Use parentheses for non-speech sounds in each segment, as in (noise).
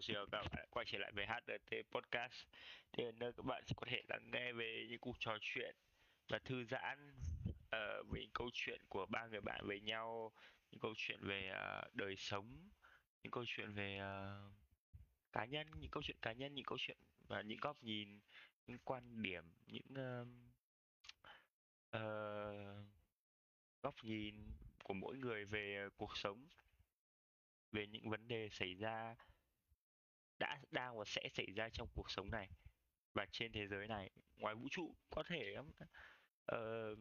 xin các bạn quay trở lại với HRT Podcast. Thì nơi các bạn sẽ có thể lắng nghe về những cuộc trò chuyện và thư giãn uh, về những câu chuyện của ba người bạn với nhau những câu chuyện về uh, đời sống những câu chuyện về uh, cá nhân những câu chuyện cá nhân những câu chuyện và những góc nhìn những quan điểm những uh, uh, góc nhìn của mỗi người về cuộc sống về những vấn đề xảy ra đã đang và sẽ xảy ra trong cuộc sống này và trên thế giới này. Ngoài vũ trụ có thể uh,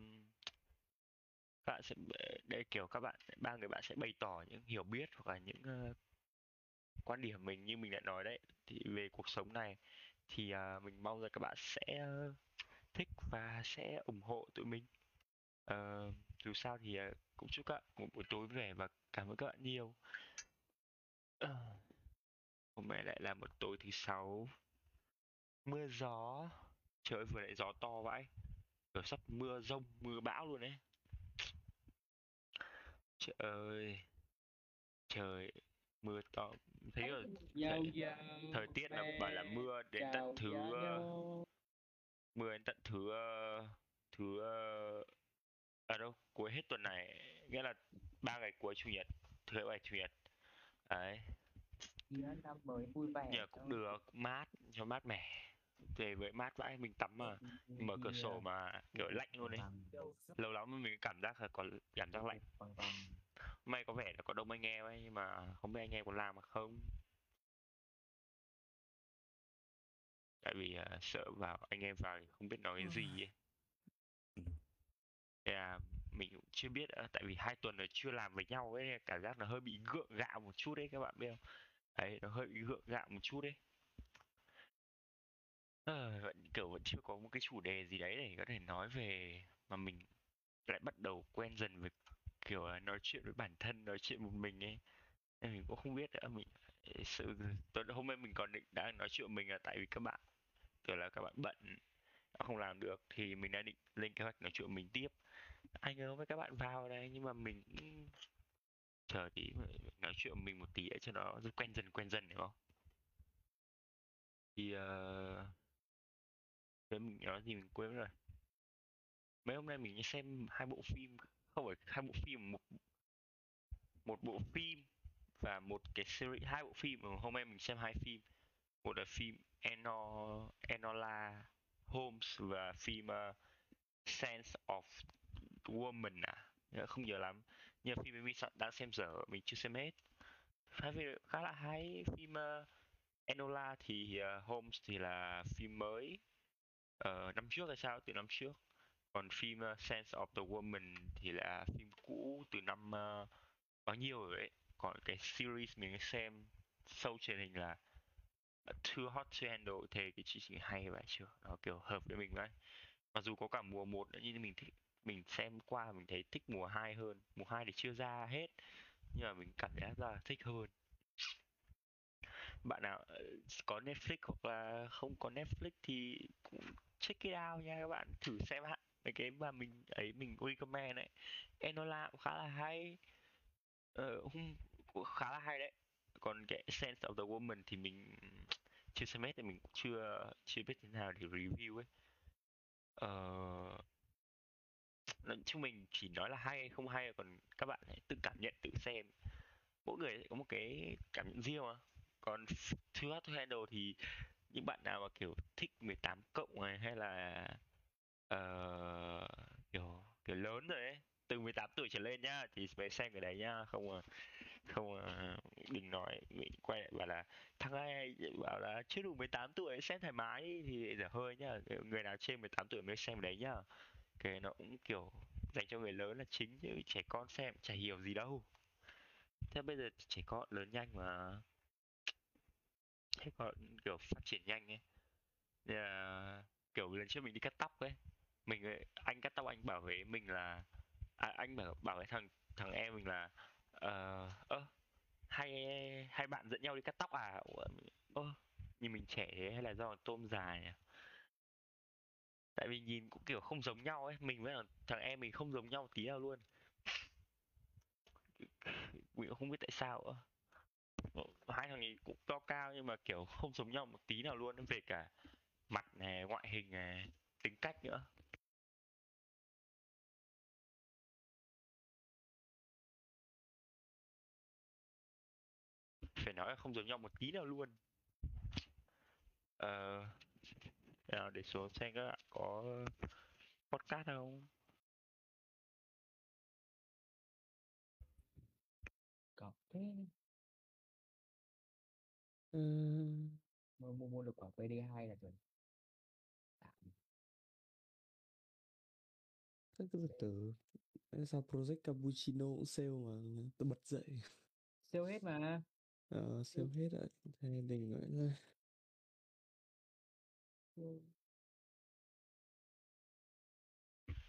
các bạn sẽ đây kiểu các bạn ba người bạn sẽ bày tỏ những hiểu biết hoặc là những uh, quan điểm mình như mình đã nói đấy. Thì về cuộc sống này thì uh, mình mong rằng các bạn sẽ uh, thích và sẽ ủng hộ tụi mình. Uh, dù sao thì uh, cũng chúc các bạn một buổi tối vui vẻ và cảm ơn các bạn nhiều. Uh, hôm nay lại là một tối thứ sáu. Mưa gió trời vừa lại gió to vãi. Rồi sắp mưa rông mưa bão luôn đấy trời ơi trời mưa to. Thấy rồi thời, thời tiết là bảo là mưa đến tận thứ uh, mưa đến tận thứ uh, thứ ở đâu cuối hết tuần này nghĩa là ba ngày cuối chủ nhật thứ bảy chủ nhật. Đấy năm mới vui vẻ nhờ cũng được mát cho mát mẻ. Về với mát vãi mình tắm mà mở cửa sổ mà kiểu lạnh luôn đấy lâu lắm mình cảm giác là có cảm giác lạnh. May có vẻ là có đông anh em ấy nhưng mà không biết anh em có làm mà không? Tại vì uh, sợ vào anh em vào thì không biết nói cái gì ấy. Là mình cũng chưa biết nữa, tại vì hai tuần rồi chưa làm với nhau ấy cảm giác là hơi bị gượng gạo một chút đấy các bạn biết không đấy nó hơi bị gượng gạo một chút đấy. À, vẫn kiểu vẫn chưa có một cái chủ đề gì đấy để có thể nói về mà mình lại bắt đầu quen dần với kiểu là nói chuyện với bản thân nói chuyện một mình ấy. Nên mình cũng không biết nữa mình sự tôi hôm nay mình còn định đang nói chuyện mình là tại vì các bạn kiểu là các bạn bận không làm được thì mình đã định lên kế hoạch nói chuyện mình tiếp. Anh ơi với các bạn vào đây nhưng mà mình chờ tí nói chuyện mình một tí cho nó quen dần quen dần hiểu không? Thì uh, mình nói gì mình quên rồi. Mấy hôm nay mình xem hai bộ phim không phải hai bộ phim một một bộ phim và một cái series hai bộ phim. Ừ, hôm nay mình xem hai phim. Một là phim Eno, Enola Holmes và phim uh, Sense of Woman à. Không nhớ lắm nhưng phim mình đang xem dở mình chưa xem hết. Hai phim khá là hay phim uh, Enola thì uh, Holmes thì là phim mới uh, năm trước hay sao? Từ năm trước. Còn phim uh, Sense of the Woman thì là phim cũ từ năm uh, bao nhiêu rồi ấy. Còn cái series mình xem sâu truyền hình là Too Hot to Handle thì cái chương trình hay vậy chưa? Nó kiểu hợp với mình đấy. Mặc dù có cả mùa một nữa nhưng mình thích mình xem qua mình thấy thích mùa 2 hơn. Mùa 2 thì chưa ra hết nhưng mà mình cảm giác là thích hơn. Bạn nào ờ, có Netflix hoặc là không có Netflix thì cũng check it out nha các bạn. Thử xem hạn mấy cái mà mình ấy mình recommend đấy Enola cũng khá là hay. Ờ, không cũng khá là hay đấy. Còn cái Sense of the Woman thì mình chưa xem hết thì mình cũng chưa chưa biết thế nào để review ấy. Ờ, chứ chung mình chỉ nói là hay hay không hay còn các bạn hãy tự cảm nhận tự xem. Mỗi người có một cái cảm nhận riêng mà. Còn thứ to handle thì những bạn nào mà kiểu thích 18 cộng này hay là uh, kiểu kiểu lớn rồi ấy từ 18 tuổi trở lên nhá thì phải xem cái đấy nhá không à không à, đừng nói mình quay lại bảo là thằng này bảo là chưa đủ 18 tuổi xem thoải mái thì dở hơi nhá. Người nào trên 18 tuổi mới xem đấy nhá cái nó cũng kiểu dành cho người lớn là chính chứ trẻ con xem chả hiểu gì đâu. Thế bây giờ trẻ con lớn nhanh mà. Thế còn kiểu phát triển nhanh ấy. Là kiểu lần trước mình đi cắt tóc ấy mình anh cắt tóc anh bảo với mình là à, anh bảo bảo với thằng thằng em mình là ờ uh, ơ hai hai bạn dẫn nhau đi cắt tóc à? Ơ nhìn mình trẻ thế hay là do tôm già nhỉ? Tại vì nhìn cũng, kiểu, không giống nhau ấy. Mình với thằng em mình không giống nhau tí nào luôn. (laughs) Mình cũng không biết tại sao nữa ờ, hai thằng ấy cũng to cao nhưng mà, kiểu, không giống nhau một tí nào luôn. Về cả mặt này, ngoại hình này, tính cách nữa. Phải nói là không giống nhau một tí nào luôn. Ờ nào để xuống xem các bạn có podcast không? Có thế Ờ, mua mua mua được quả PD2 là chuẩn. Thế cứ từ từ sao Project Cappuccino cũng sale mà tôi bật dậy. Sale hết mà. Ờ, sale hết rồi. Thế đừng gọi là Ừ.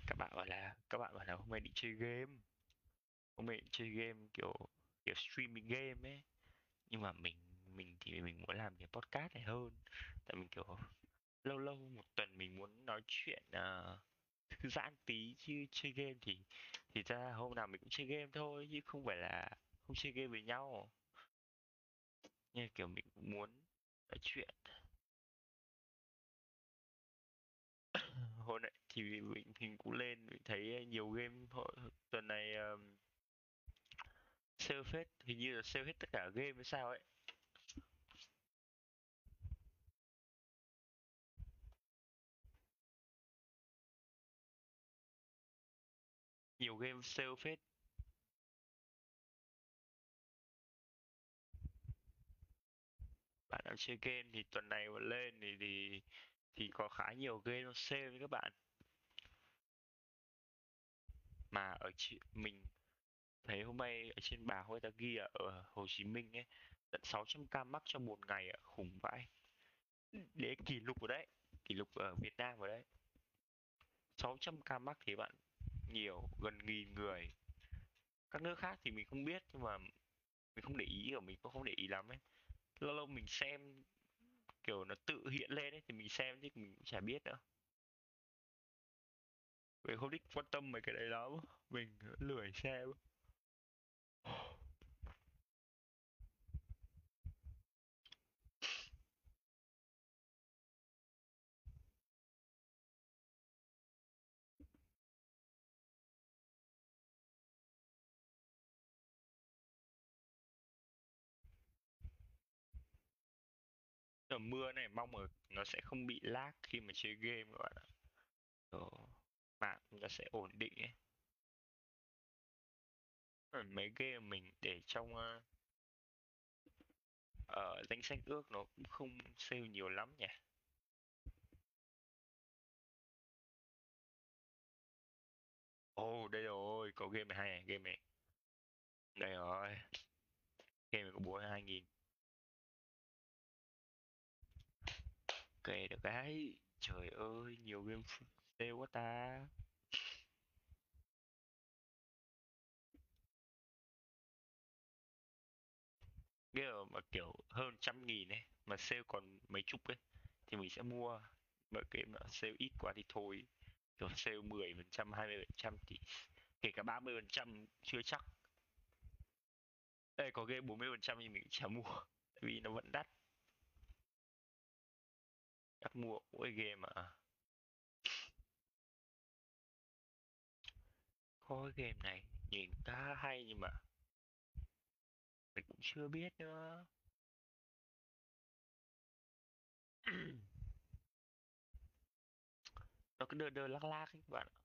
các bạn bảo là các bạn bảo là hôm nay định chơi game. Hôm nay định chơi game kiểu kiểu streaming game ấy. Nhưng mà mình mình thì mình muốn làm cái podcast này hơn. Tại mình kiểu lâu lâu một tuần mình muốn nói chuyện uh, thư giãn tí chứ chơi game thì thì ra hôm nào mình cũng chơi game thôi chứ không phải là không chơi game với nhau. Nhưng kiểu mình cũng muốn nói chuyện. (laughs) hồi nãy thì mình, mình cũng lên mình thấy nhiều game hồi, tuần này um, sale hết hình như là sale hết tất cả game hay sao ấy. Nhiều game sale phết bạn nào chơi game thì tuần này mà lên thì thì thì có khá nhiều game sale với các bạn. Mà ở chị, mình thấy hôm nay ở trên báo người ta à, ghi ở Hồ Chí Minh ấy, tận 600 ca mắc trong một ngày ạ, khủng vãi. Để kỷ lục rồi đấy, kỷ lục ở Việt Nam rồi đấy. 600 ca mắc thì bạn nhiều, gần nghìn người. Các nước khác thì mình không biết, nhưng mà mình không để ý ở mình cũng không để ý lắm ấy. Lâu lâu mình xem kiểu nó tự hiện lên ấy, thì mình xem chứ mình cũng chả biết nữa. Mình không thích quan tâm mấy cái đấy lắm. Mình lười xem. Ở mưa này mong là nó sẽ không bị lag khi mà chơi game các bạn ạ. Ờ, mạng nó sẽ ổn định ấy. Ở mấy game mình để trong uh, ở danh sách ước nó cũng không sale nhiều lắm nhỉ. Ồ oh, đây rồi có game này hay này game này. Đây rồi. Game này có bốn hai nghìn. Kệ được cái. Trời ơi, nhiều game sale quá ta. Game mà, kiểu, hơn trăm nghìn ấy, mà sale còn mấy chục ấy, thì mình sẽ mua. Mà game mà, sale ít quá thì thôi. Kiểu, sale 10 phần trăm, hai mươi phần trăm thì kể cả 30 phần trăm chưa chắc. Đây, có game 40 phần trăm thì mình chả mua (laughs) vì nó vẫn đắt chắc mua mỗi game à, có game này nhìn khá hay nhưng mà mình cũng chưa biết nữa. (clears throat) Nó cứ đơ đơ lắc lắc ấy các bạn ạ.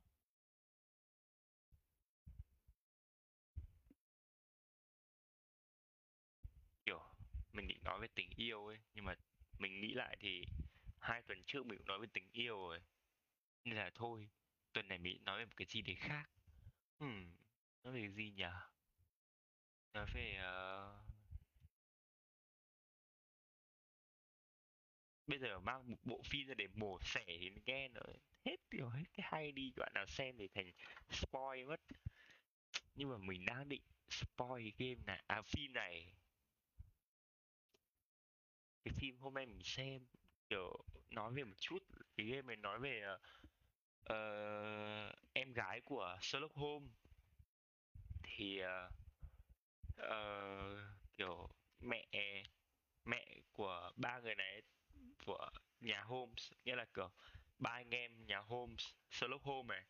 Kiểu mình định nói về tình yêu ấy nhưng mà mình nghĩ lại thì hai tuần trước mình cũng nói về tình yêu rồi. Nên là thôi tuần này mình nói về một cái gì đấy khác. Hmm nói về gì nhỉ? Nói về uh... bây giờ mang một bộ phim ra để mổ xẻ thì nghe nó hết kiểu hết cái hay đi. Bạn nào xem thì thành spoil mất. Nhưng mà mình đang định spoil game này à phim này. Cái phim hôm nay mình xem kiểu nói về một chút cái game này nói về uh, em gái của Sherlock Holmes. Thì uh, uh, kiểu mẹ mẹ của ba người này của nhà Holmes nghĩa là kiểu ba anh em nhà Holmes Sherlock Holmes này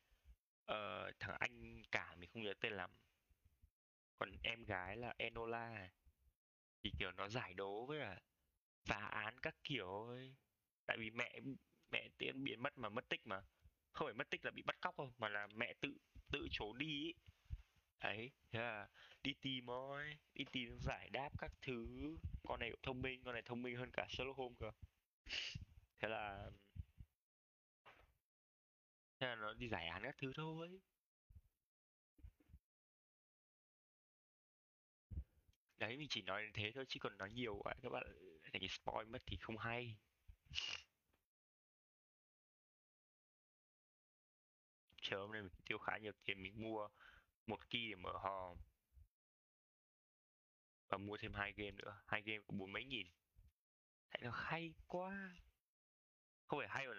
uh, thằng anh cả mình không nhớ tên lắm. Còn em gái là Enola này. thì kiểu nó giải đố với cả phá án các kiểu ấy tại vì mẹ mẹ tiên biến mất mà mất tích mà. Không phải mất tích là bị bắt cóc đâu mà là mẹ tự tự trốn đi ấy ấy, thế là đi tìm thôi, đi tìm giải đáp các thứ. Con này cũng thông minh, con này thông minh hơn cả Sherlock Holmes cơ. Thế là thế là nó đi giải án các thứ thôi. Đấy, mình chỉ nói thế thôi, chứ còn nói nhiều quá. Các bạn thành spoil mất thì không hay. Chớm nên mình tiêu khá nhiều tiền mình mua một key để mở hò và mua thêm hai game nữa. Hai game có bốn mấy nghìn. Thấy nó hay quá. Không phải hay mà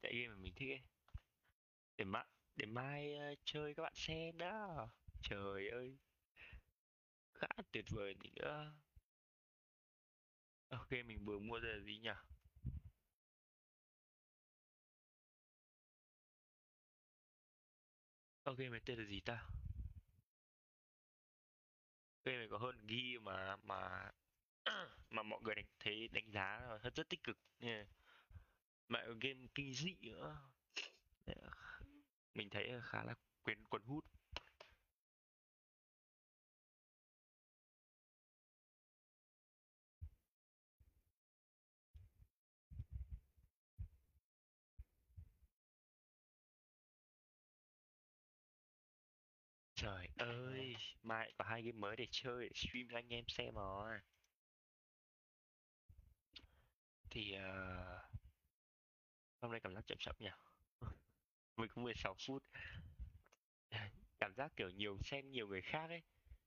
tại game mà mình thích ấy. Để mai để mai uh, chơi các bạn xem đó. Trời ơi. Khá tuyệt vời nữa. Ờ, ok mình vừa mua ra gì nhỉ? Ok này tên là gì ta? Game này có hơn ghi mà mà mà mọi người đánh, thấy đánh giá là rất rất tích cực. Nha. Mà game kinh dị nữa. Mình thấy khá là quyến cuốn hút. Ơi, mai có hai game mới để chơi để stream cho anh em xem rồi. Thì uh, hôm nay cảm giác chậm chậm nhỉ. Mình cũng 16 phút. Cảm giác kiểu nhiều xem nhiều người khác ấy.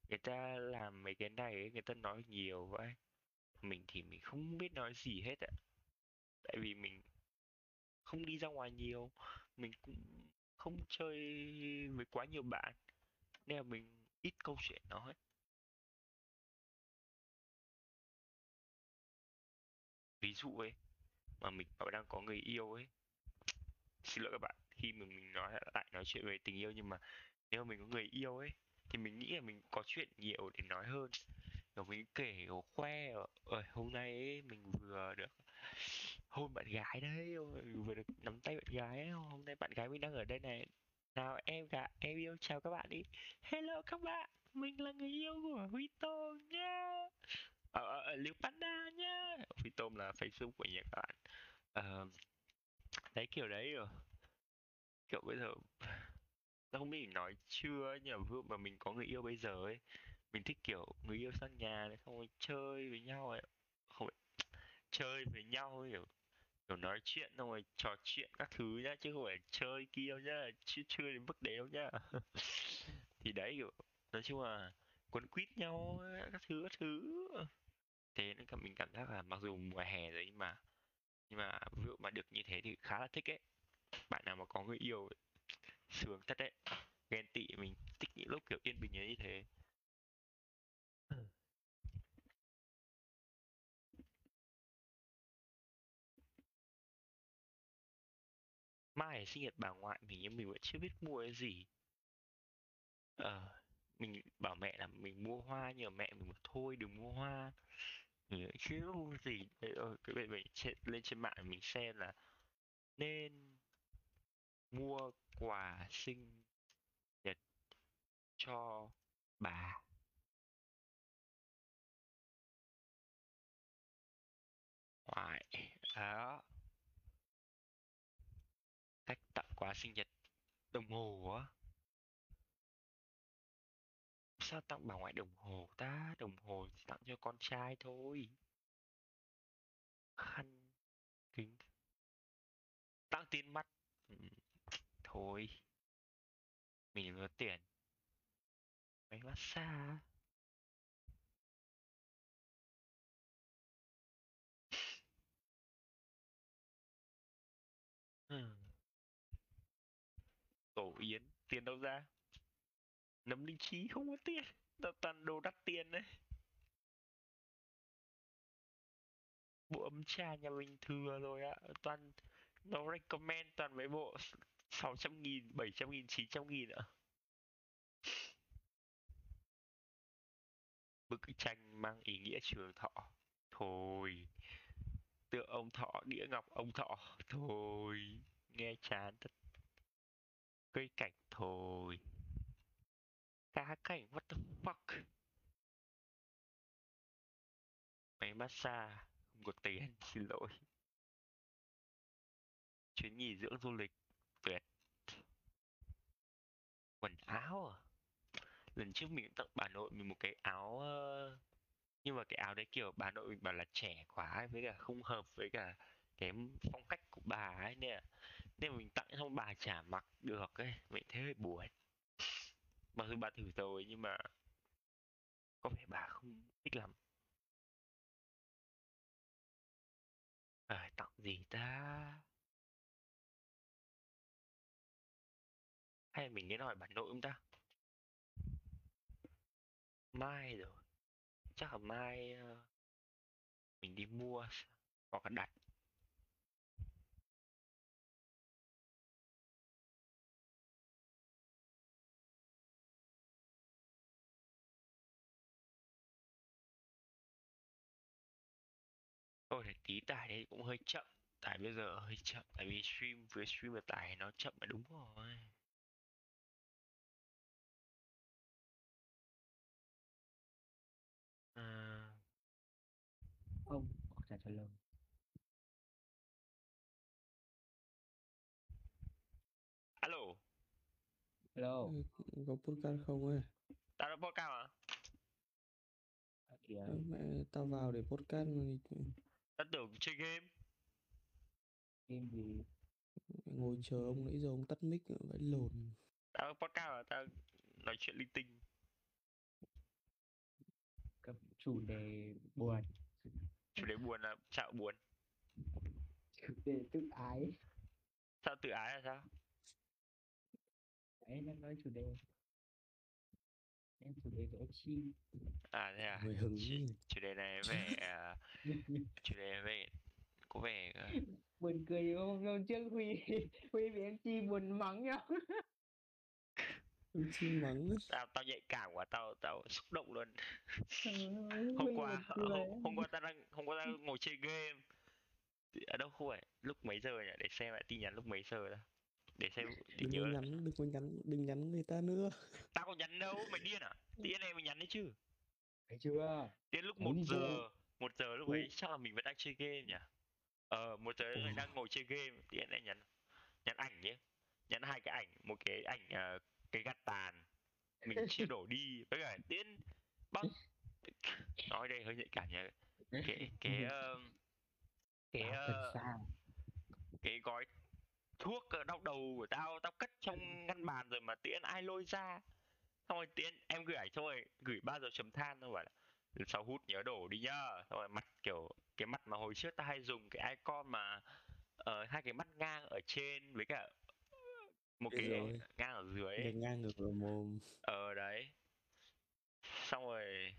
Người ta làm mấy cái này ấy, người ta nói nhiều vậy. Mình thì mình không biết nói gì hết ạ. Tại vì mình không đi ra ngoài nhiều, mình cũng không chơi với quá nhiều bạn nên là mình ít câu chuyện nói ví dụ ấy mà mình bảo đang có người yêu ấy. Xin lỗi các bạn khi mà mình nói lại nói chuyện về tình yêu nhưng mà nếu mà mình có người yêu ấy thì mình nghĩ là mình có chuyện nhiều để nói hơn. Kiểu mình kể kiểu khoe ơi hôm nay ấy, mình vừa được hôn bạn gái đấy mình vừa được nắm tay bạn gái ấy. hôm nay bạn gái mình đang ở đây này nào em cả em yêu chào các bạn đi. Hello các bạn mình là người yêu của huy tôm nha ở ờ, ờ, ờ liêu panda nhá. Huy tôm là facebook của nhật bạn. Uh, đấy kiểu đấy rồi kiểu bây giờ tao không biết nói chưa nhưng mà vừa mà mình có người yêu bây giờ ấy mình thích kiểu người yêu sang nhà này không chơi với nhau ấy. Không chơi với nhau ấy, kiểu kiểu nói chuyện xong rồi trò chuyện các thứ nhá, chứ không phải chơi kia nhá, chứ chưa đến mức đấy đâu nhá. (laughs) Thì đấy, kiểu nói chung là quấn quýt nhau các thứ các thứ. Thế nên cả mình cảm giác là mặc dù mùa hè rồi nhưng mà nhưng mà ví dụ mà được như thế thì khá là thích ấy. Bạn nào mà có người yêu sướng thật đấy ghen tị mình thích những lúc kiểu yên bình như thế. Mai sinh nhật bà ngoại mình nhưng mình vẫn chưa biết mua cái gì. Ờ mình bảo mẹ là mình mua hoa nhờ mẹ mình bảo thôi đừng mua hoa. Mình chưa mua gì. Đấy, ờ, cái vậy mình trên, lên trên mạng mình xem là nên mua quà sinh nhật cho bà. Ngoại đó cách tặng quà sinh nhật đồng hồ á. Sao tặng bà ngoại đồng hồ ta? Đồng hồ thì tặng cho con trai thôi. Khăn, kính. Tặng tiền mặt. Ừ. thôi. Mình có tiền. Máy massage tổ yến tiền đâu ra? Nấm linh chi không có tiền. Toàn, toàn đồ đắt tiền đấy. Ấm trà nhà mình thừa rồi ạ. Toàn nó recommend toàn mấy bộ 600 nghìn 700 nghìn 900 nghìn ạ. Bức tranh mang ý nghĩa trường thọ. Thôi. Tượng ông thọ đĩa ngọc ông thọ. Thôi. Nghe chán thật cây cảnh thôi. Cá cảnh what the fuck? Máy massage không có tiền (laughs) xin lỗi. Chuyến nghỉ dưỡng du lịch tuyệt. Quần áo à? Lần trước mình cũng tặng bà nội mình một cái áo ờ, nhưng mà cái áo đấy kiểu bà nội mình bảo là trẻ quá ấy, với cả không hợp với cả cái phong cách của bà ấy nè nên mình tặng xong bà chả mặc được ấy vậy thế hơi buồn. Mặc dù bà thử rồi nhưng mà có vẻ bà không thích lắm. À, tặng gì ta? Hay mình nên hỏi bà nội không ta? Mai rồi. Chắc là mai ờ, mình đi mua hoặc là đặt Ôi thì tí tải đấy cũng hơi chậm. Tải bây giờ hơi chậm Tại vì stream với stream và tải nó chậm là đúng rồi. À, không có trả trả lời. Alo. Hello. Ừ, có podcast không ấy? Tao đã podcast à? kìa. Ờ, mẹ tao vào để podcast Tao tưởng chơi game. Game gì ngồi chờ ông nãy giờ ông tắt mic vãi lồn. Tao podcast à? Tao nói chuyện linh tinh. Các chủ đề buồn. Chủ đề buồn là chạo buồn. Chủ đề tự ái. Sao tự ái là sao? đấy đang nói chủ đề. Em chủ đề về chi À thế à? Người hứng. Chủ, chủ đề này về à, (laughs) Chủ đề này về Có vẻ à, buồn cười không hôm trước huy (laughs) huy bị em chi buồn mắng nhau. Ông chi mắng. Tao, tao nhạy cảm quá Tao tao xúc động luôn. (laughs) Hôm qua hôm, hôm qua tao đang hôm qua tao ngồi chơi game. Thì ở đâu không phải lúc mấy giờ nhỉ? Để xem lại tin nhắn lúc mấy giờ đó để xem để đừng nhớ nhắn đừng có nhắn đừng nhắn người ta nữa. Tao có nhắn đâu mày điên à? Điên này mày nhắn đấy chứ. Thấy chưa? Đến lúc một đi giờ. Một giờ lúc ấy chắc là mình vẫn đang chơi game nhỉ? Ờ một giờ Ồ. đang ngồi chơi game điên lại nhắn nhắn ảnh nhé. Nhắn hai cái ảnh một cái ảnh ờ, cái gạt tàn. Mình chia (laughs) đổ đi. Với cả tiến băng (laughs) nói đây hơi nhạy cảm nhỉ. Cái cái ờ, cái xa cái gói thuốc đau đầu của tao tao cất trong ngăn bàn rồi mà tiễn ai lôi ra. Xong rồi tiễn em gửi ảnh xong rồi gửi ba giờ chấm than xong rồi bảo là sau hút nhớ đổ đi nhá. Xong rồi mặt kiểu cái mặt mà hồi trước ta hay dùng cái icon mà ờ, hai cái mắt ngang ở trên với cả một cái rồi. ngang ở dưới gạch ngang ngược vào mồm. Ờ đấy. Xong rồi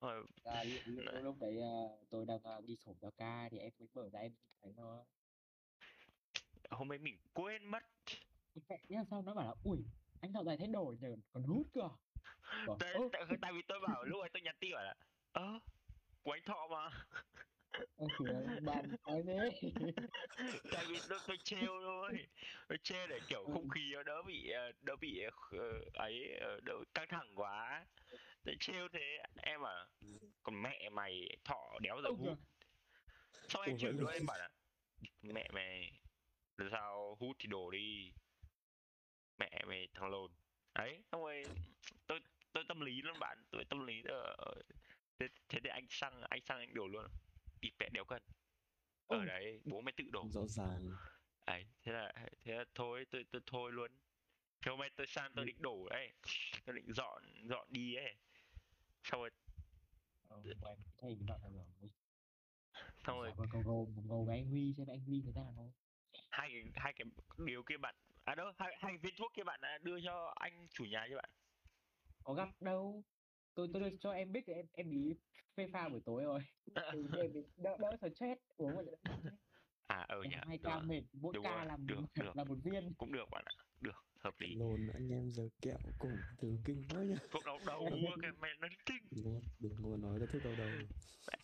rồi à, lúc, lúc, Đấy. à, tôi đang à, đi sổ vào ca thì em mới mở ra em thấy nó. Hôm ấy mình quên mất. Nhưng sao nó bảo là ui anh dạo này thay đổi nhờ còn hút cơ tại, ơ. tại, tại vì tôi bảo lúc ấy tôi nhắn tin bảo là ơ của anh thọ mà. Bạn nói thế. (laughs) Tại vì tôi, tôi trêu thôi. Tôi trêu để kiểu Ừ. không khí nó đỡ bị ờ, đỡ bị ờ, ấy ờ, đỡ căng thẳng quá. Tôi trêu thế. Em à còn mẹ mày thọ đéo giờ hút. Xong em chửi luôn em bảo là mẹ mày lần sau hút thì đổ đi. Mẹ mày thằng lồn. Ấy xong rồi tôi tâm lý luôn bạn tôi tâm lý ờ, thế, thế thì anh xăng anh xăng anh đổ luôn. Đi mẹ đéo cần. Ở Ừ. đấy bố mày tự đổ. Rõ ràng. Ấy thế là thế là thôi tôi tôi thôi luôn. Thế hôm nay tôi sang tôi định đổ đấy. Tôi định dọn dọn đi ấy. Xong rồi ờ, xong rồi Sao câu một gồ với anh Huy xem anh Huy thế nào hai cái hai cái điều kia bạn à đâu hai hai viên thuốc kia bạn đã đưa cho anh chủ nhà cho bạn có gặp đâu. Tôi tôi cho em biết thì em em ý phê pha buổi tối rồi. (laughs) Thì em bị đỡ đỡ stress uống đỡ stress. À ừ nhỉ hai ca rồi. mệt mỗi Đúng ca rồi, làm được, (laughs) được. là một viên. Cũng được bạn ạ được hợp lý. Lồn anh em giờ kẹo cổ thần kinh quá nhá thuốc đau đầu (laughs) cái mẹ nó kinh. Ngon đừng có nói ra thuốc đau đầu.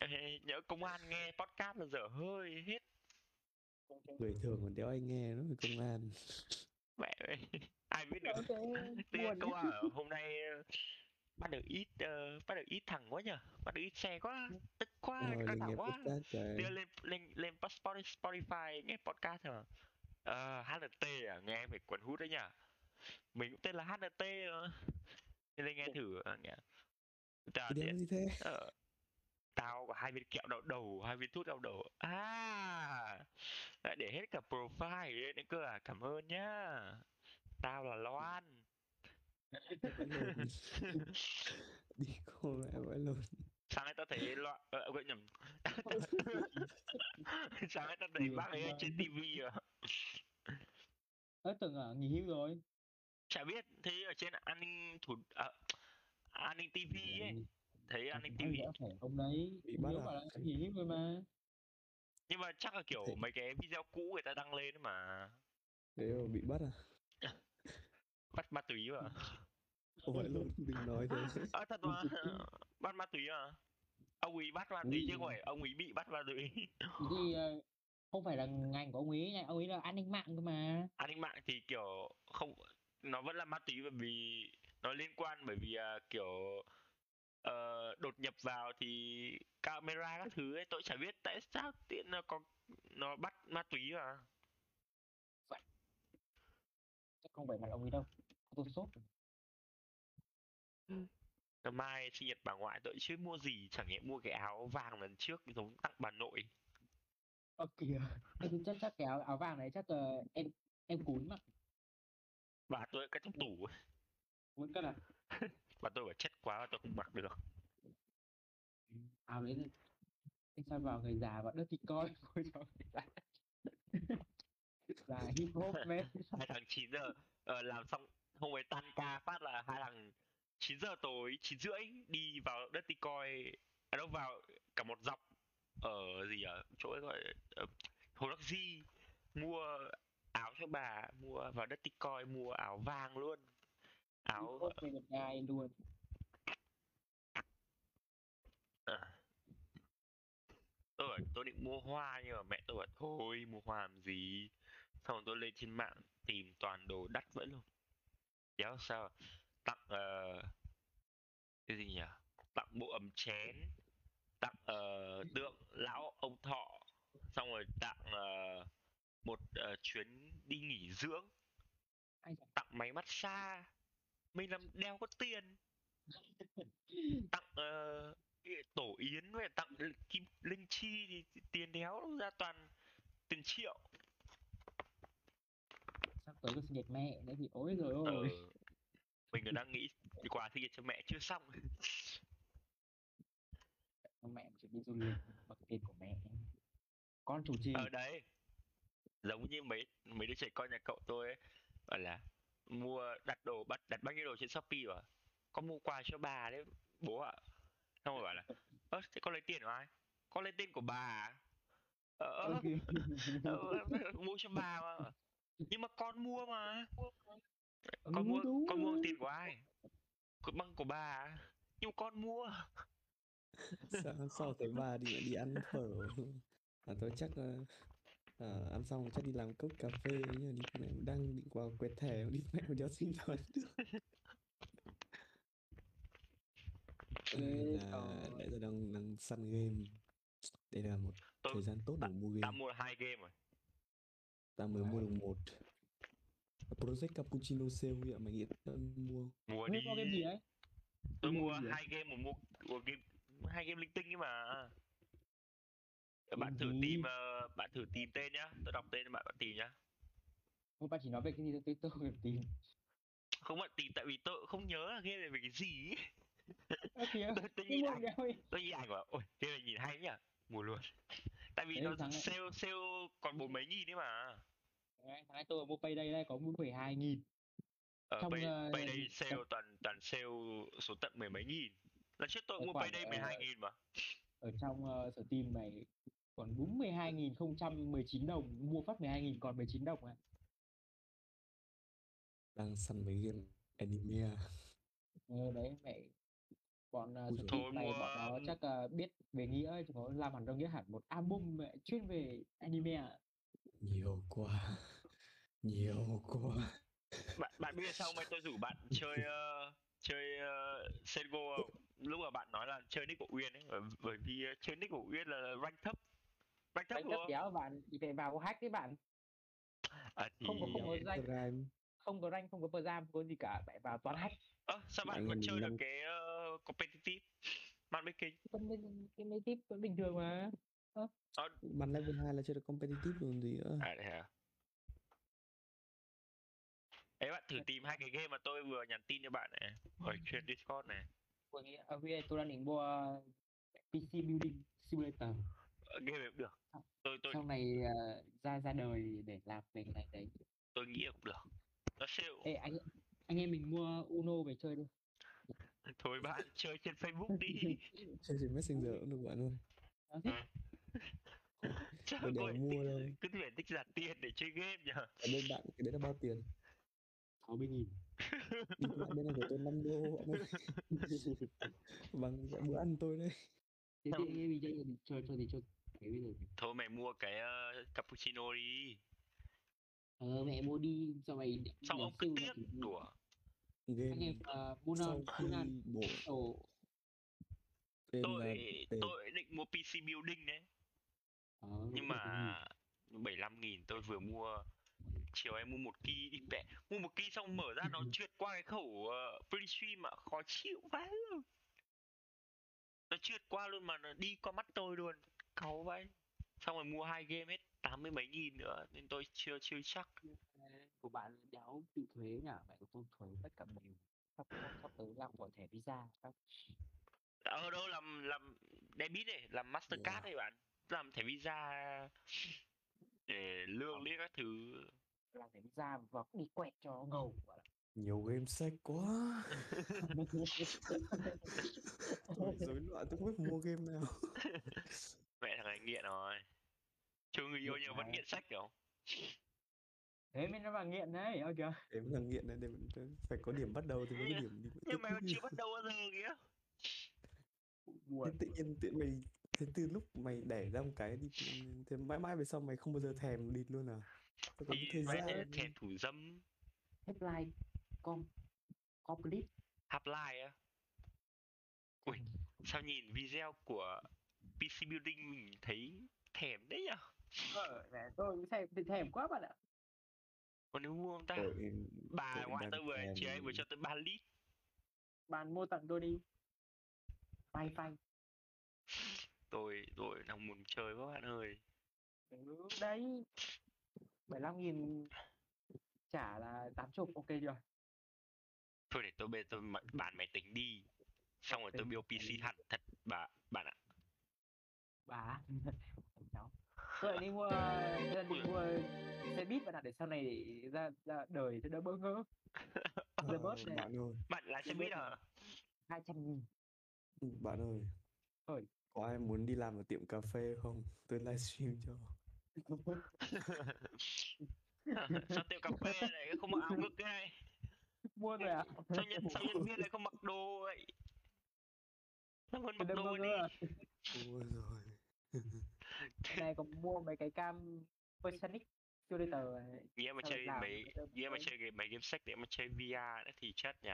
Mẹ, nhớ công an nghe podcast là dở hơi hết. Người thường còn đéo ai nghe nó công an mẹ ơi (laughs) ai biết được. (laughs) Buồn câu ở (laughs) hôm nay ờ, bắt được ít ờ, bắt được ít thằng quá nhở bắt được ít xe quá tức quá rồi căng thẳng nghe quá. trời Đưa lên lên lên Spot- Spotify, nghe podcast rồi ờ HNT à? Nghe phải quần hút đấy nhở mình cũng tên là HNT mà nên lên nghe thử ờ, đéo điện gì thế? Ờ, tao có hai viên kẹo đau đầu hai viên thuốc đau đầu. À để hết cả profile đấy nữa cơ à cảm ơn nhá. Tao là Loan. (laughs) Đi cô mẹ vãi lồn sáng nay tao thấy loạn ờ quên nhầm. (laughs) Sáng nay tao thấy bác ấy trên tivi à. Ớ tưởng là nghỉ hưu rồi. Chả biết thấy ở trên an ninh thủ à, an ninh tivi ấy. Thấy an ninh tivi ông đấy Bị bắt à? bảo là nghỉ hưu rồi mà nhưng mà chắc là kiểu Thế- mấy cái video cũ người ta đăng lên ấy mà. Thế mà bị bắt à? (laughs) Bắt ma túy mà. Ô vãi lồn đừng nói thế. À, thật mà. Bắt ma túy à ông ấy bắt ma túy chứ không phải ông ấy bị bắt ma túy. Thì ờ, không phải là ngành của ông ấy này ông ấy là an ninh mạng cơ mà. An ninh mạng thì kiểu không nó vẫn là ma túy bởi vì nó liên quan bởi vì à, kiểu ờ, đột nhập vào thì camera các thứ ấy tôi chả biết tại sao tiện nó có nó bắt ma túy mà. Chắc không phải mặt ông ấy đâu tôi sốt. Ngày mai sinh nhật bà ngoại tôi chưa mua gì chẳng nhẽ mua cái áo vàng lần trước giống tặng bà nội. Ơ kìa. Chắc chắc cái áo, áo vàng này chắc là em em cún mà. Bà tôi cái trong tủ. Muốn cất à (laughs) bà tôi bảo chất quá tôi không mặc được. Áo đấy là anh sao vào người già và đất thì coi ôi trời già già hip hop man (laughs) hai thằng 9 giờ ờ, làm xong hôm ấy tan ca phát là hai thằng 9 giờ tối 9 rưỡi đi vào đất đi coi. À đâu vào cả một dọc ở gì ở chỗ ấy gọi ở hồ đắc di mua áo cho bà mua vào đất đi coi mua áo vàng luôn về một gai luôn. Ờ, tôi bảo tôi định mua hoa nhưng mà mẹ tôi bảo thôi mua hoa làm gì? Xong rồi tôi lên trên mạng tìm toàn đồ đắt vẫn luôn. Đéo sao? Tặng ờ, cái gì nhỉ? Tặng bộ ấm chén tặng ờ, tượng lão ông thọ xong rồi tặng ờ, một ờ, chuyến đi nghỉ dưỡng tặng máy massage mình làm đeo có tiền. (laughs) Tặng ờ, cái tổ yến với tặng kim linh chi thì tiền đéo ra toàn tiền triệu. Sắp tới có sinh nhật mẹ nữa thì ôi rồi ờ, ôi. mình còn đang nghĩ quà sinh nhật cho mẹ chưa xong. Mẹ chỉ đi du lịch bằng tiền của mẹ. Con chủ trì. Ở đấy. Giống như mấy mấy đứa trẻ con nhà cậu tôi ấy bảo là mua đặt đồ bắt đặt bao nhiêu đồ trên shopee à con mua quà cho bà đấy bố ạ. Xong rồi bảo là ơ thế con lấy tiền của ai? Con lấy tiền của bà à? ờ, ờ, ờ, mua cho bà mà. Nhưng mà con mua mà. Con Ừ, mua đúng con mua rồi. tiền của ai? Bằng của bà à? nhưng mà con mua. Sao sau thấy bà đi đi ăn phở? À tôi chắc là à, ăn xong chắc đi làm cốc cà phê mà đi qua quẹt thẻ đi mẹ mà xin toán được Ê, Nên là nãy giờ đang đang săn game. Đây là một tôi thời gian tốt để mua game. mua hai game rồi. Ta mới mua được một. Project Cappuccino sale vậy mày nghĩ tao mua. Mua đi. có game gì đấy tôi mua vậy? hai game một mua một game hai game linh tinh ấy mà. Ờ, bạn thử tìm ờ, bạn thử tìm tên nhá. Tôi đọc tên cho bạn bạn tìm nhá Ôi, bạn chỉ nói về cái gì tôi tôi không tìm. Không bạn tìm tại vì tôi không nhớ là game này về cái gì ấy. Kìa (laughs) tôi, tôi nhìn ảnh ấy. tôi nhìn ảnh bảo ôi game này nhìn hay nhỉ? Mua luôn. Tại vì Đấy, nó thằng này- sale sale còn bốn mấy nghìn ấy mà. Đấy, tháng nay tôi mua payday đây có 12 nghìn. Ở Trong, pay, ờ, payday sale toàn toàn sale số tận mười mấy nghìn. Lần trước tôi Tài mua khoản, payday ờ, 12 nghìn mà. ở trong ờ, sở Steam mày còn đúng 12.019 đồng mua phát 12.000 còn 19 đồng à đang săn mấy game anime à? ờ, đấy mày bọn uh, Ui dồi. Steam Thôi này mua- bọn nó chắc ờ, biết về nghĩa chứ có làm hẳn đâu nghĩa hẳn một album mẹ, chuyên về anime à nhiều quá nhiều quá bạn bạn biết sao mày tôi rủ bạn chơi ờ, chơi uh, Sengo không? lúc mà bạn nói là chơi nick của Uyên ấy bởi, vì ờ, chơi nick của Uyên là rank thấp rank thấp cấp không đéo bạn thì phải vào hack đấy bạn à, thì không có không có danh không có rank không có per jam không có gì cả phải vào toàn hack Ơ, sao bạn vẫn chơi được cái ờ, competitive? Vẫn bên cái mấy tip vẫn bình thường mà. Ờ, bắn level 2 là chơi được competitive rồi còn gì nữa à đây hả? Ấy bạn thử tìm hai cái game mà tôi vừa nhắn tin cho bạn này ở trên Discord này. Ở phía tôi đang định mua PC Building Simulator. Ờ, game cũng được. Tôi tôi sau này ờ, ra ra đời để làm về cái này đấy. Tôi nghĩ cũng được nó sale Ê, anh anh em mình mua Uno về chơi đi. Thôi bạn chơi trên Facebook đi. (laughs) Chơi trên messenger cũng được bạn ơi. (laughs) Đéo lại mua đâu. cứ phải tích giả tiền để chơi game nhở ở bên bạn cái đấy là bao tiền? 60 nghìn. (laughs) Bên này của tôi 5 đô bạn ơi. Bằng bữa ăn tôi đấy. Thế thì mình chơi chơi chơi. Gì chơi thôi mày mua cái ờ, cappuccino đi ờ mẹ mua đi sao mày xong ông cứ tiếc đùa. Game anh em uh, mua sau non mua tên là tôi tên. tôi định mua PC building đấy. Ờ, nhưng mà 75 nghìn tôi vừa mua chiều em mua một kỳ đi mẹ mua một kỳ xong mở ra nó (laughs) trượt qua cái khẩu uh, free stream mà khó chịu quá. Nó trượt qua luôn mà nó đi qua mắt tôi luôn. Cáu vậy xong rồi mua hai game hết tám mươi mấy nghìn nữa nên tôi chưa chưa chắc. Của bạn đéo bị thuế nhỉ? Mẹ của tôi thuế tất cả đều sắp sắp tới làm của thẻ visa các? Ở đâu làm làm debit này làm mastercard Yeah. này bạn. Làm thẻ visa để lương liên các thứ. làm thẻ visa và cũng đi quẹt cho ngầu gọi nhiều game sách quá. (laughs) Rối loạn tôi không biết mua game nào. (laughs) Mẹ thằng này nghiện rồi chưa người yêu nhưng vẫn nghiện sách kiểu. Thế mới nó là nghiện đấy ok mà thằng nghiện này để mình- phải có điểm bắt đầu thì mới có điểm đi nhưng mà (laughs) chưa bắt đầu bao giờ kìa. Thế buồn tự nhiên tự mày thế từ lúc mày đẻ ra một cái đi thế mãi mãi về sau mày không bao giờ thèm địt luôn à? Sao có thì thời gian thèm thủ dâm. Headline com complete half life á? Ui sao nhìn video của PC building mình thấy thèm đấy nhở ờ mẹ tôi cũng thèm bị thèm quá bạn ạ. Còn nếu mua không ta Tội- bà ngoại tôi vừa thèm. chiều ấy vừa cho tôi 3 lít. Bạn mua tặng tôi đi. Phai phai. Tôi tôi đang muốn chơi các bạn ơi. Ừ, đấy. 75 nghìn trả là 80 ok chưa? Thôi để tôi bây tôi bán máy tính đi. Xong rồi tôi build PC hẳn thật bà bạn ạ. Bà? (laughs) Cháu lại đi mua tôi lại đi mua xe buýt bạn ạ để sau này để ra ra đời cho đỡ bỡ ngỡ. Ờ, The Boss này. bạn ơi. Bạn lái xe buýt à? hai trăm nghìn. Ừ, bạn ơi. Ơi. có ai muốn đi làm ở tiệm cà phê không? Tôi livestream cho. (laughs) Sao tiệm cà phê này không mặc áo ngực cái này mua rồi ạ. Sao nhân sao nhân viên lại không mặc đồ vậy? Sao vẫn mặc đồ đi? à ôi rồi (laughs) này còn mua mấy cái cam Personic Simulator này. nghĩa mà chơi mấy nghĩa mà chơi mấy game sách để mà chơi VR nữa thì chết nhỉ?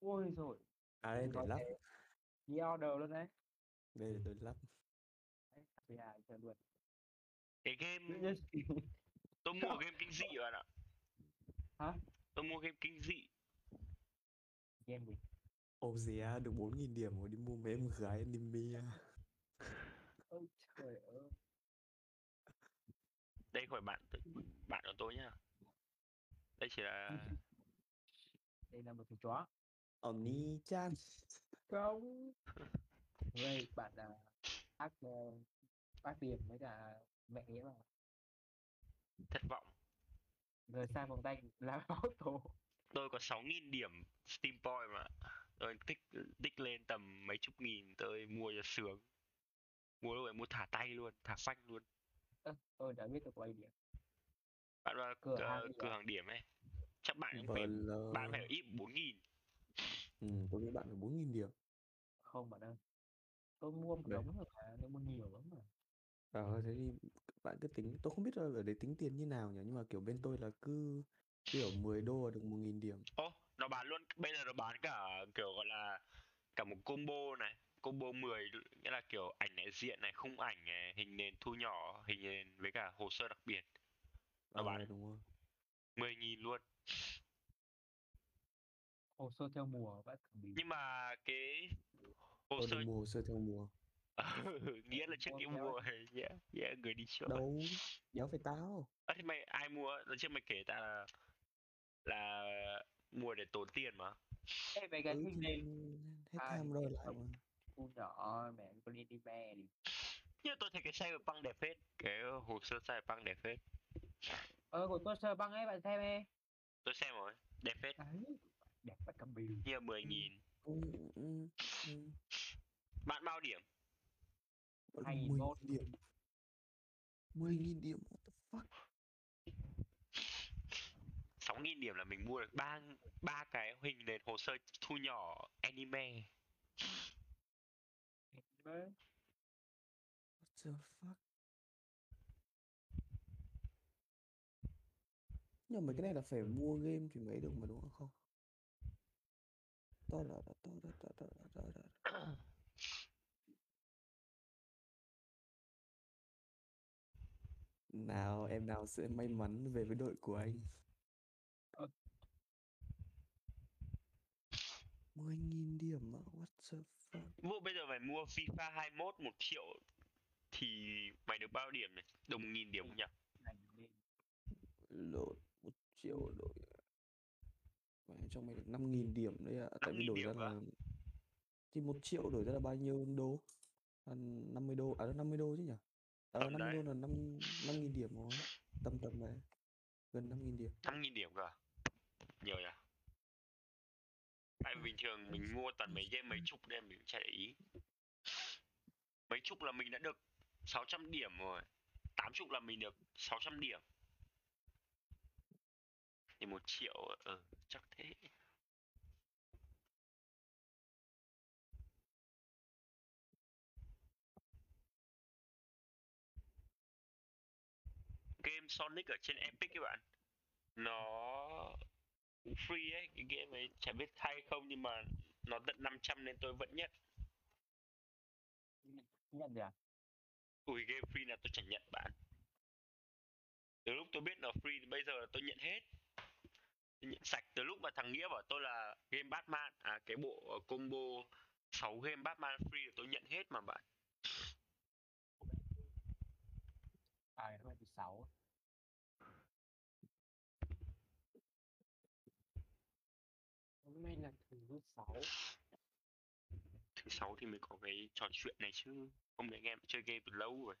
Ôi rồi à đây để lắp đi order luôn đấy. Đây để tôi lắp giờ chờ luôn. Cái game (laughs) tôi mua game kinh dị bạn ạ. Hả? Tôi mua game kinh dị. Game gì? Ồ gì á, được 4.000 điểm rồi đi mua mấy em gái anime à. (laughs) ôi trời ơi. Đây khỏi bạn tự- bạn của tôi nhá. Đây chỉ là (laughs) đây là một thằng chó. Oni-chan không. (laughs) Đây bạn là ác ờ, ác điểm với cả mẹ nghĩa mà. Thất vọng. Rời sang vòng tay là (laughs) báo thù tôi có 6.000 điểm Steam Point mà. Tôi tích tích lên tầm mấy chục nghìn tôi mua cho sướng mua lúc ấy mua thả tay luôn thả phanh luôn. Ơ, tôi đã biết được quay điểm. Bạn vào Cửa cửa, hàng cửa, hàng điểm ấy chắc bạn cũng vờ phải lờ bạn phải ít bốn nghìn. Ừ, tôi nghĩ bạn phải bốn nghìn điểm. Không bạn ơi tôi mua một đống rồi mà tôi mua nhiều lắm mà. Ờ thế thì bạn cứ tính tôi không biết là ở đấy tính tiền như nào nhỉ nhưng mà kiểu bên tôi là cứ kiểu 10 đô là được 1.000 điểm. Ô nó bán luôn bây giờ nó bán cả kiểu gọi là cả một combo này combo 10 nghĩa là kiểu ảnh đại diện này khung ảnh này hình nền thu nhỏ hình nền với cả hồ sơ đặc biệt. Nó ờ bán đúng rồi. 10 nghìn luôn. Hồ sơ theo mùa bạn bí nhưng mà cái hồ sơ mua hồ sơ theo mùa. (laughs) Nghĩa là trước theo mua yeah, yeah, người đi trước. Đâu đéo phải tao. À, thế mày ai mua? Lần trước mày kể ta là là mua để tốn tiền mà. Ê, về cái ừ hình thì nền. hết à, tham rồi lại không mà thu nhỏ mẹ con đi đi be đi nhưng tôi thấy cái Cyberpunk đẹp phết. Cái hồ sơ Cyberpunk đẹp phết. Ờ của tôi sờ băng ấy bạn xem ấy tôi xem rồi đẹp phết. Đấy đẹp bạn cầm bí như mười nghìn. Ừ, ừ, ừ. bạn bao điểm? Hai nghìn 10.000 mốt. điểm. 10.000 điểm what the fuck? Sáu nghìn điểm là mình mua được ba ba cái hình nền hồ sơ thu nhỏ anime Đấy. what the fuck? Nhưng mà cái này là phải mua game thì mới được mà đúng không? To là to to to to to to (coughs) nào em nào sẽ may mắn về với đội của anh? Ờ. 10.000 điểm á what the Vụ bây giờ mày mua FIFA 21 một triệu thì mày được bao điểm này? Một nghìn điểm không nhỉ? này lộn một triệu đổi Mẹ cho mày được 5.000 điểm đấy ạ tại vì 5.000 đổi ra cơ à? là thì một triệu đổi ra là bao nhiêu đô à, 50 đô à 50 đô chứ nhỉ ờ Tầm 50 đấy. đô là 5 5.000 điểm rồi tầm tầm đấy gần 5.000 điểm 5.000 điểm cơ à? Nhiều nhỉ? Tại bình thường mình mua toàn mấy game mấy chục đem mình chả để ý. Mấy chục là mình đã được 600 điểm rồi. 80 là mình được 600 điểm. Thì một triệu ờ chắc thế. Game Sonic ở trên Epic các bạn. Nó free ấy cái game ấy chả biết hay không nhưng mà nó tận 500 nên tôi vẫn nhận. Nhận gì à? Ui game free là tôi chẳng nhận bạn. Từ lúc tôi biết nó free thì bây giờ là tôi nhận hết. Tôi nhận sạch. Từ lúc mà thằng nghĩa bảo tôi là game batman à cái bộ combo 6 game batman free là tôi nhận hết mà bạn. Ai à game 6 thứ sáu. Thứ sáu thì mới có cái trò chuyện này chứ. Hôm nay em chơi game từ lâu rồi.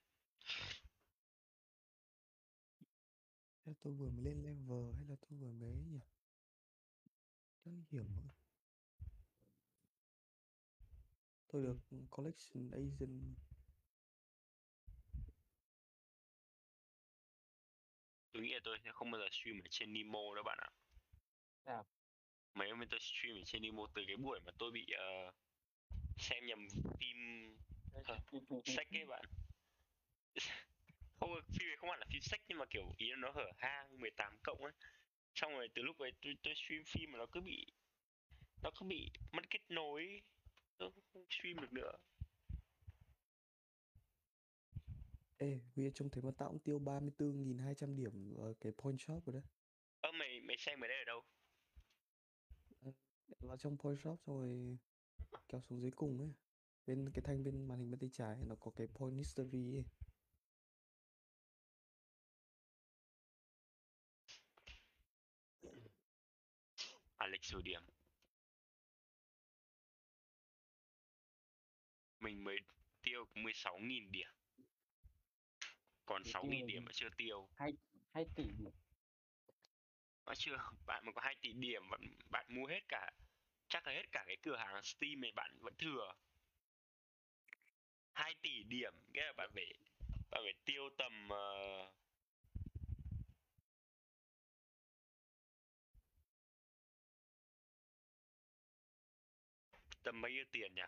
Thế tôi vừa mới lên level hay là tôi vừa mới nhỉ? Chẳng hiểu nữa. Tôi được collection agent. Tôi nghĩ là tôi sẽ không bao giờ stream ở trên Nemo đâu bạn ạ. Sao? Mấy hôm tôi stream ở trên Nemo từ cái buổi mà tôi bị ờ, xem nhầm phim. Sách ấy bạn. Không phim này không hẳn là phim sách nhưng mà kiểu ý nó hở hang 18 cộng ấy. Xong rồi từ lúc ấy tôi tôi stream phim mà nó cứ bị nó cứ bị mất kết nối tôi không stream được nữa. Ê, Huy trông thấy mà tao cũng tiêu 34.200 điểm ở cái point shop rồi đấy. Ơ mày mày xem ở đây ở đâu Vào trong point shop xong rồi kéo xuống dưới cùng ấy. Bên cái thanh bên màn hình bên tay trái nó có cái point history ấy. À lịch sử điểm. Mình mới tiêu 16.000 điểm. Còn Thế 6.000 tiêu điểm mà chưa tiêu. hai tỷ điểm. Mà chưa bạn mà có 2 tỷ điểm bạn bạn mua hết cả chắc là hết cả cái cửa hàng Steam này bạn vẫn thừa. 2 tỷ điểm nghĩa là bạn phải bạn phải tiêu tầm ờ, tầm mấy nhiêu tiền nhỉ?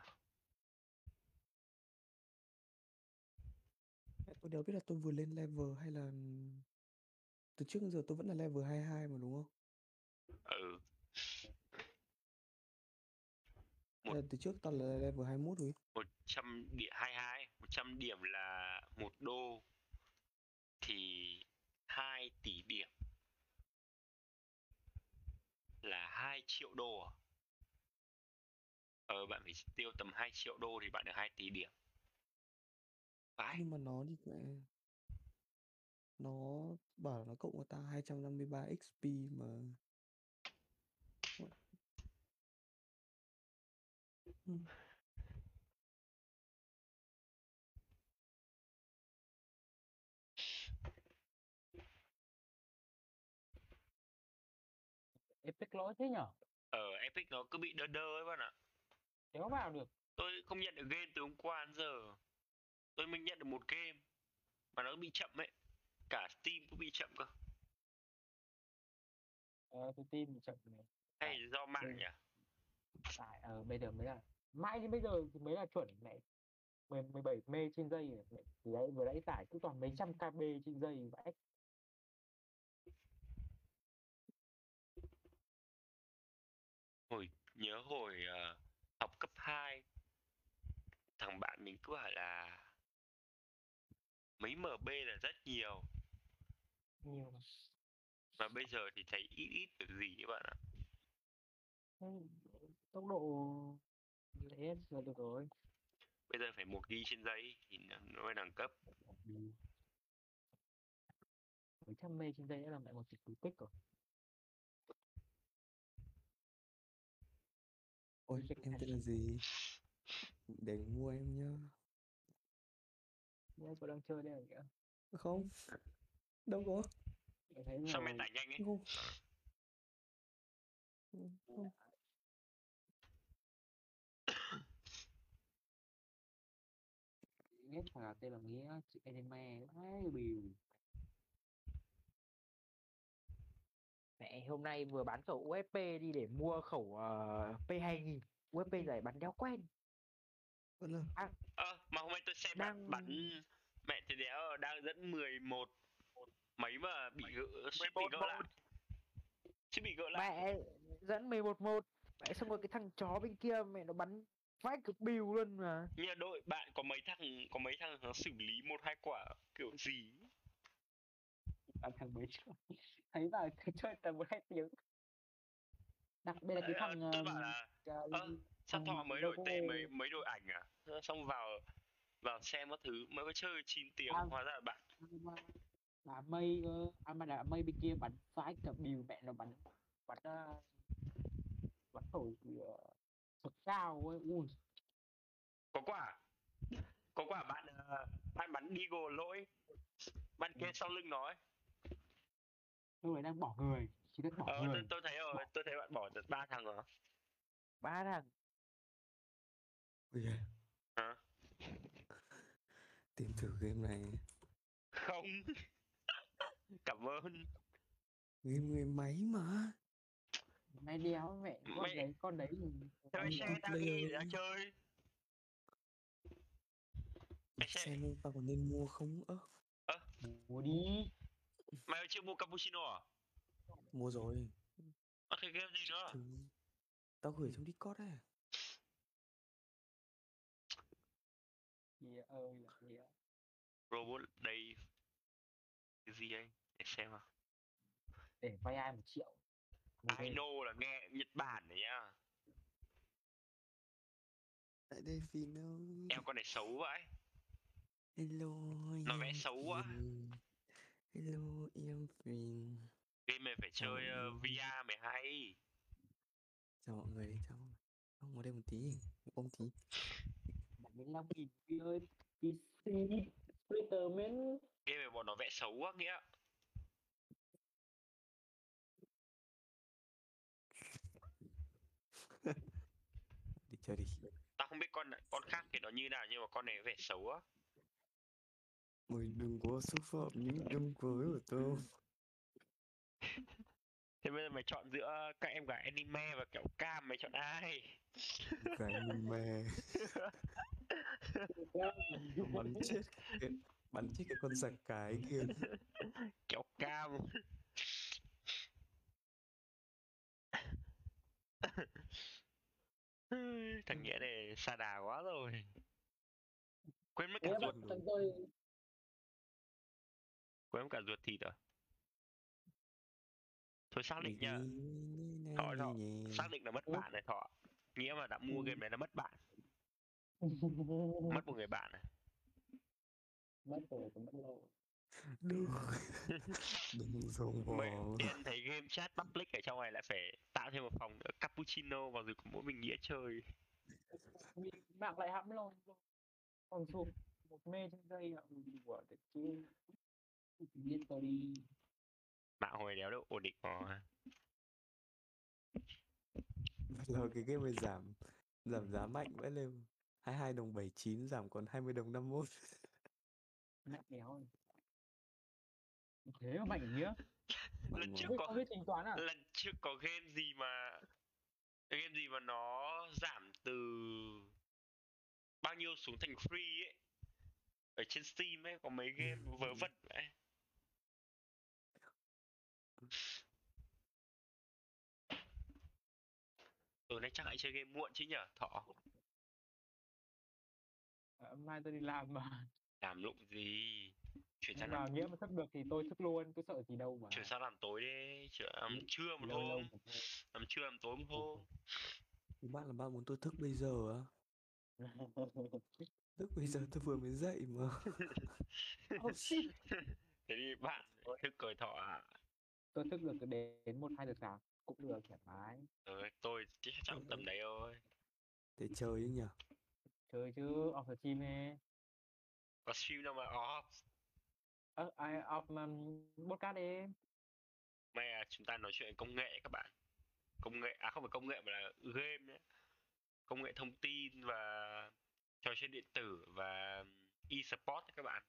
Tôi đều biết là tôi vừa lên level hay là từ trước đến giờ tôi vẫn là level 22 mà đúng không? ừ Một- từ trước tao là level 21 rồi. 100 điểm 22 100 điểm là một đô thì 2 tỷ điểm là 2 triệu đô à? Ờ bạn phải tiêu tầm 2 triệu đô thì bạn được 2 tỷ điểm. Vãi, Nhưng mà nó đi mẹ nó bảo là nó cộng cho tao 253 XP mà epic lỗi thế nhở ở Epic nó cứ bị đơ đơ ấy bạn ạ. kéo vào được Tôi không nhận được game từ hôm qua đến giờ. Tôi mới nhận được một game mà nó bị chậm ấy. Cả Steam cũng bị chậm cơ. ờ tôi tin bị chậm này Hay do mạng ừ. nhỉ? tại ờ bây giờ mới là mãi đến bây giờ thì mới là chuẩn mẹ. 10 17 mê trên giây rồi mẹ từ đấy vừa nãy tải cứ toàn mấy trăm kb trên giây vãi. Hồi nhớ hồi ờ, học cấp 2 thằng bạn mình cứ hỏi là mấy MB là rất nhiều. Nhiều. Mà bây giờ thì thấy ít ít được gì các bạn ạ. Tốc độ lé là được rồi Bây giờ phải một ghi trên giấy thì nó mới đẳng cấp. Ừ. mấy trăm mê trên giây đã làm lại một tỷ cú tích rồi Ôi em tên là gì? Để mua em nhá. Nhớ tôi đang chơi đây là kìa Không. Đâu có. Sao mày tải nhanh ấy? Không. Không. Biết thằng nào tên là nghĩa chữ anime ấy bìu mẹ hôm nay vừa bán khẩu USP đi để mua khẩu uh, P2000 USP giải bắn đéo quen. Vẫn là Ơ, mà hôm nay tôi xem Đang- bắn mẹ thì đéo đang dẫn 11 mấy mà bị gỡ suýt bị gỡ lại. Suýt bị gỡ lại. mẹ dẫn 11 1 mẹ xong rồi cái thằng chó bên kia mẹ nó bắn vãi cực bìu luôn mà. Nhưng mà đội bạn có mấy thằng có mấy thằng nó xử lý một hai quả kiểu gì? À, thằng mới chơi (laughs) thấy vào (laughs) chơi tầm một hai tiếng. Đặc biệt là cái Ờ, thằng tôi um, bảo là ơ sao thằng thọ mới đổi tên mấy mấy đội ảnh à? Ờ, xong vào vào xem các thứ mới có chơi 9 tiếng À. hóa ra là bạn. đá mây cơ à mà đá mây bên kia bắn vãi cả bìu mẹ nó bắn bắn bắn cực cao ấy ui có quả. Có quả bạn ờ, bạn bắn Deagle lỗi. Bạn kia sau lưng nó ấy. Đấy đang bỏ người. Chỉ biết bỏ ờ, tôi, người. tôi thấy rồi tôi thấy bạn bỏ được ba thằng rồi. Ba thằng? Ôi da, hả? Tìm thử game này. không. (laughs) Cảm ơn. Game người máy mà. Mày đéo mẹ con Mẹ- đấy con đấy mày Multiplayer share tao đi ấy. chơi? Mày sẽ- Xem tao còn nên mua không? Ơ, mua đi. Mày chưa mua cappuccino à? Mua rồi. Ờ, thế game gì nữa? Thử. Tao gửi trong Discord ấy. nghĩa ơi là nghĩa robot đây. Cái gì anh? Để xem nào. Để vay ai một triệu Game. know là nghe Nhật Bản này nhá Tại đây vì nó... em con này xấu vậy Hello, Nó vẽ xấu quá. Hello, em Phin. game này phải chơi Chào uh, VR mới hay Chào mọi người, chào mọi người. Ông ngồi đây một tí, ôm tí. 75 nghìn kia ơi PC Twitter miễn game này bọn nó vẽ xấu quá nghĩa (laughs) Đi chơi đi. tao không biết con con khác thì nó như nào nhưng mà con này vẻ xấu á. Mày đừng có xúc phạm những đám cưới của tôi (laughs) thế bây giờ mày chọn giữa các em gái anime và kẹo cam mày chọn ai? Cái anime. (laughs) Bắn chết cái, Bắn chết cái con giặc cái kia. Kẹo cam (laughs) thằng nghĩa này xa đà quá rồi. Quên mất cả ruột. tôi quên mất cả ruột thịt rồi. Thôi xác định nha Thọ, thọ. xác định là mất bạn này thọ. Nghĩa mà đã mua game này là mất bạn. (laughs) Mất một người bạn này. Mất rồi cũng mất lâu (laughs) Đừng Đừng dùng mày vào. tiện thấy game chat public ở trong này lại phải tạo thêm một phòng nữa cappuccino vào rồi có mỗi mình nghĩa chơi. Mạng lại hãm lâu còn xuống một mê trên dây ạ của chứ liên tôi đi. Mạng hồi đéo đâu ổn định mà Là (laughs) cái game này giảm Giảm giá mạnh vãi lên. 22 đồng 79 giảm còn 20 đồng 51 mạnh đéo rồi. Thế mà mạnh (laughs) Mạnh Lần trước có- tính toán à? lần trước có game gì mà game gì mà nó giảm từ bao nhiêu xuống thành free ấy? Ở trên Steam ấy có mấy game (laughs) vớ vẩn vậy tối nay chắc hãy chơi game muộn chứ nhở thọ Ờ, mai tôi đi làm mà. Làm lụng gì chuyển sang làm nghĩa mà thức được thì tôi thức luôn tôi sợ gì đâu mà. Chuyển sang làm tối đi chuyển làm Ừ, trưa một lâu hôm. làm trưa làm tối một hôm. Thì Bạn là bạn muốn tôi thức bây giờ á? (laughs) Thức bây giờ tôi vừa mới dậy mà. (laughs) Oh shit. Thế thì bạn thức cười thọ à tôi thức được đến một hai giờ sáng cũng được thoải mái. Ừ, tôi chắc chắn tầm đấy thôi. Để chơi ấy nhỉ? Chơi chứ off the team nè có stream đâu mà off ơ ai off um, podcast đi. Là chúng ta nói chuyện công nghệ các bạn. Công nghệ, à không phải công nghệ mà là game nhé Công nghệ thông tin và trò chơi điện tử và e-sport các bạn.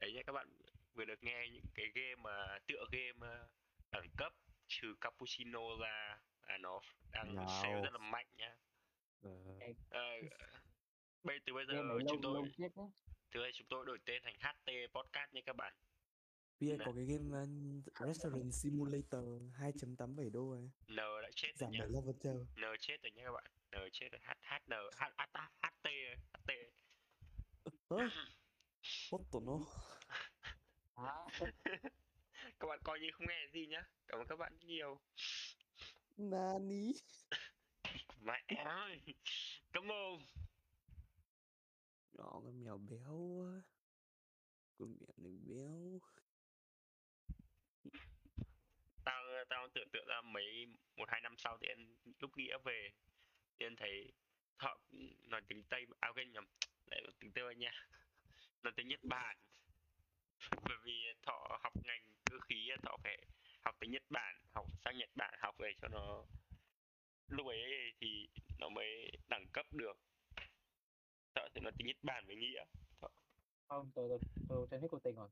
Đấy nhé các bạn vừa được nghe những cái game mà tựa game ờ, đẳng cấp trừ Cappuccino ra là nó đang sale rất là mạnh nhá. Ờ, Ờ, bây từ bây giờ lâu chúng tôi lâu đây chúng tôi đổi tên thành HT Podcast nha các bạn. Bây Nè. có cái game uh, Restaurant Simulator 2.87 đô ấy. N đã chết rồi Giảm nhá. 7 level chờ N chết rồi nha các bạn. N chết rồi. H H N H H H H T H T Ơ (laughs) What the no? (laughs) Các bạn coi như không nghe gì nhá. Cảm ơn các bạn nhiều. Nani. (laughs) Mẹ ơi. Cảm ơn Nhỏ con mèo béo quá Con mèo này béo. Tao tao tưởng tượng ra mấy, một, hai năm sau thì anh lúc nghĩa về, thì anh thấy thọ nói tiếng tây à quên nhầm, lại tiếng tây nha. (laughs) Nói tiếng nhật bản. (laughs) Bởi vì thọ học ngành cơ khí thọ phải học tiếng nhật bản, học sang nhật bản, học về cho nó, lúc ấy thì nó mới đẳng cấp được thọ thì nói tiếng nhật bản với nghĩa. Không tôi tôi tôi tôi hết cuộc tình rồi.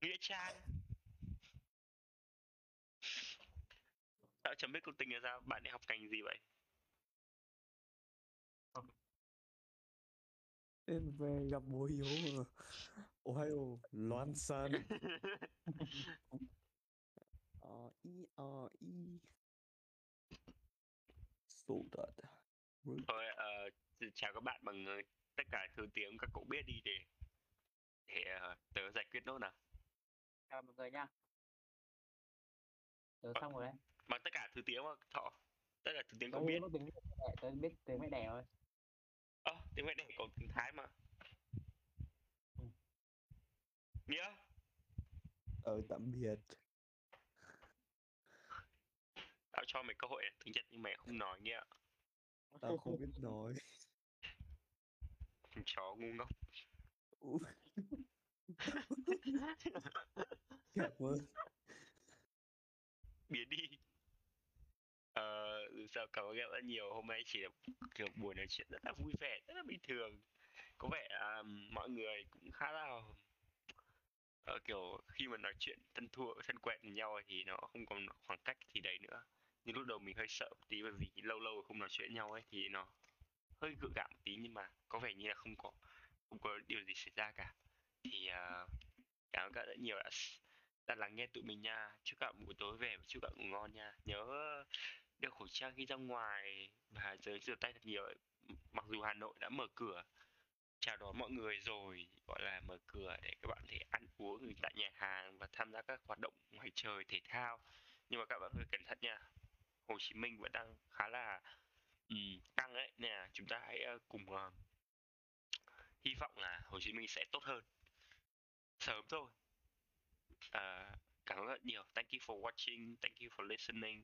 Nghĩa trang. Thọ chấm biết cuộc tình là sao. Bạn đi học ngành gì vậy? Em về gặp bố hiếu mà. Ohio Loan Sun (laughs) Ờ y ờ y. So that thôi ờ, chào các bạn bằng ờ, tất cả thứ tiếng các cậu biết đi để để ờ, tớ giải quyết nốt nào. Chào mọi người nha. Tớ xong rồi đấy. bằng tất cả thứ tiếng mà thọ tất cả thứ tiếng cậu biết. biết tiếng mẹ tớ biết tiếng mẹ đẻ rồi. Ơ tiếng mẹ đẻ có tiếng thái mà. Ừ. nghĩa. Ờ tạm biệt. Tao cho mày cơ hội tiếng nhật nhưng mày không nói nghĩa. Tao không biết nói (laughs) chó ngu ngốc. Biến đi. Ờ, dù sao cảm ơn các bạn nhiều? Hôm nay chỉ là kiểu buổi nói chuyện rất là vui vẻ rất là bình thường. Có vẻ à, mọi người cũng khá là ờ, kiểu khi mà nói chuyện thân thua thân quen với nhau thì nó không còn khoảng cách gì đấy nữa. Nhưng lúc đầu mình hơi sợ một tí bởi vì lâu lâu không nói chuyện với nhau ấy thì nó hơi gượng gạo một tí nhưng mà có vẻ như là không có không có điều gì xảy ra cả. Thì uh, cảm ơn các bạn rất nhiều đã đã lắng nghe tụi mình nha. Chúc các bạn buổi tối về và chúc các bạn ngủ ngon nha. Nhớ đeo khẩu trang khi ra ngoài và nhớ rửa tay thật nhiều mặc dù Hà Nội đã mở cửa chào đón mọi người rồi gọi là mở cửa để các bạn thể ăn uống tại nhà hàng và tham gia các hoạt động ngoài trời thể thao. Nhưng mà các bạn phải cẩn thận nha. Hồ Chí Minh vẫn đang khá là um, căng ấy. Nên là chúng ta hãy uh, cùng uh, hy vọng là Hồ Chí Minh sẽ tốt hơn. Sớm thôi. Uh, cảm ơn rất nhiều. Thank you for watching. Thank you for listening.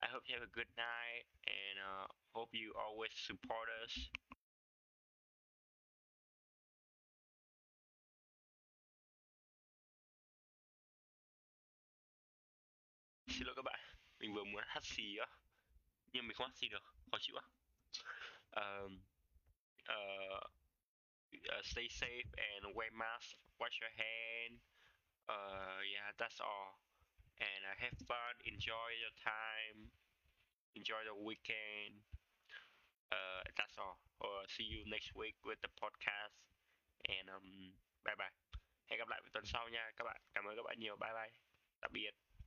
I hope you have a good night and uh, hope you always support us. Xin lỗi các bạn. Mình vừa muốn hát xì á nhưng mình không ăn xì được khó chịu á. Uh, uh, uh, stay safe and wear mask wash your hand uh, yeah that's all. And uh, have fun enjoy your time enjoy the weekend. Uh, that's all. Uh, see you next week with the podcast. And um, bye bye. Hẹn gặp lại vào tuần sau nha các bạn. Cảm ơn các bạn nhiều. Bye bye. Tạm biệt.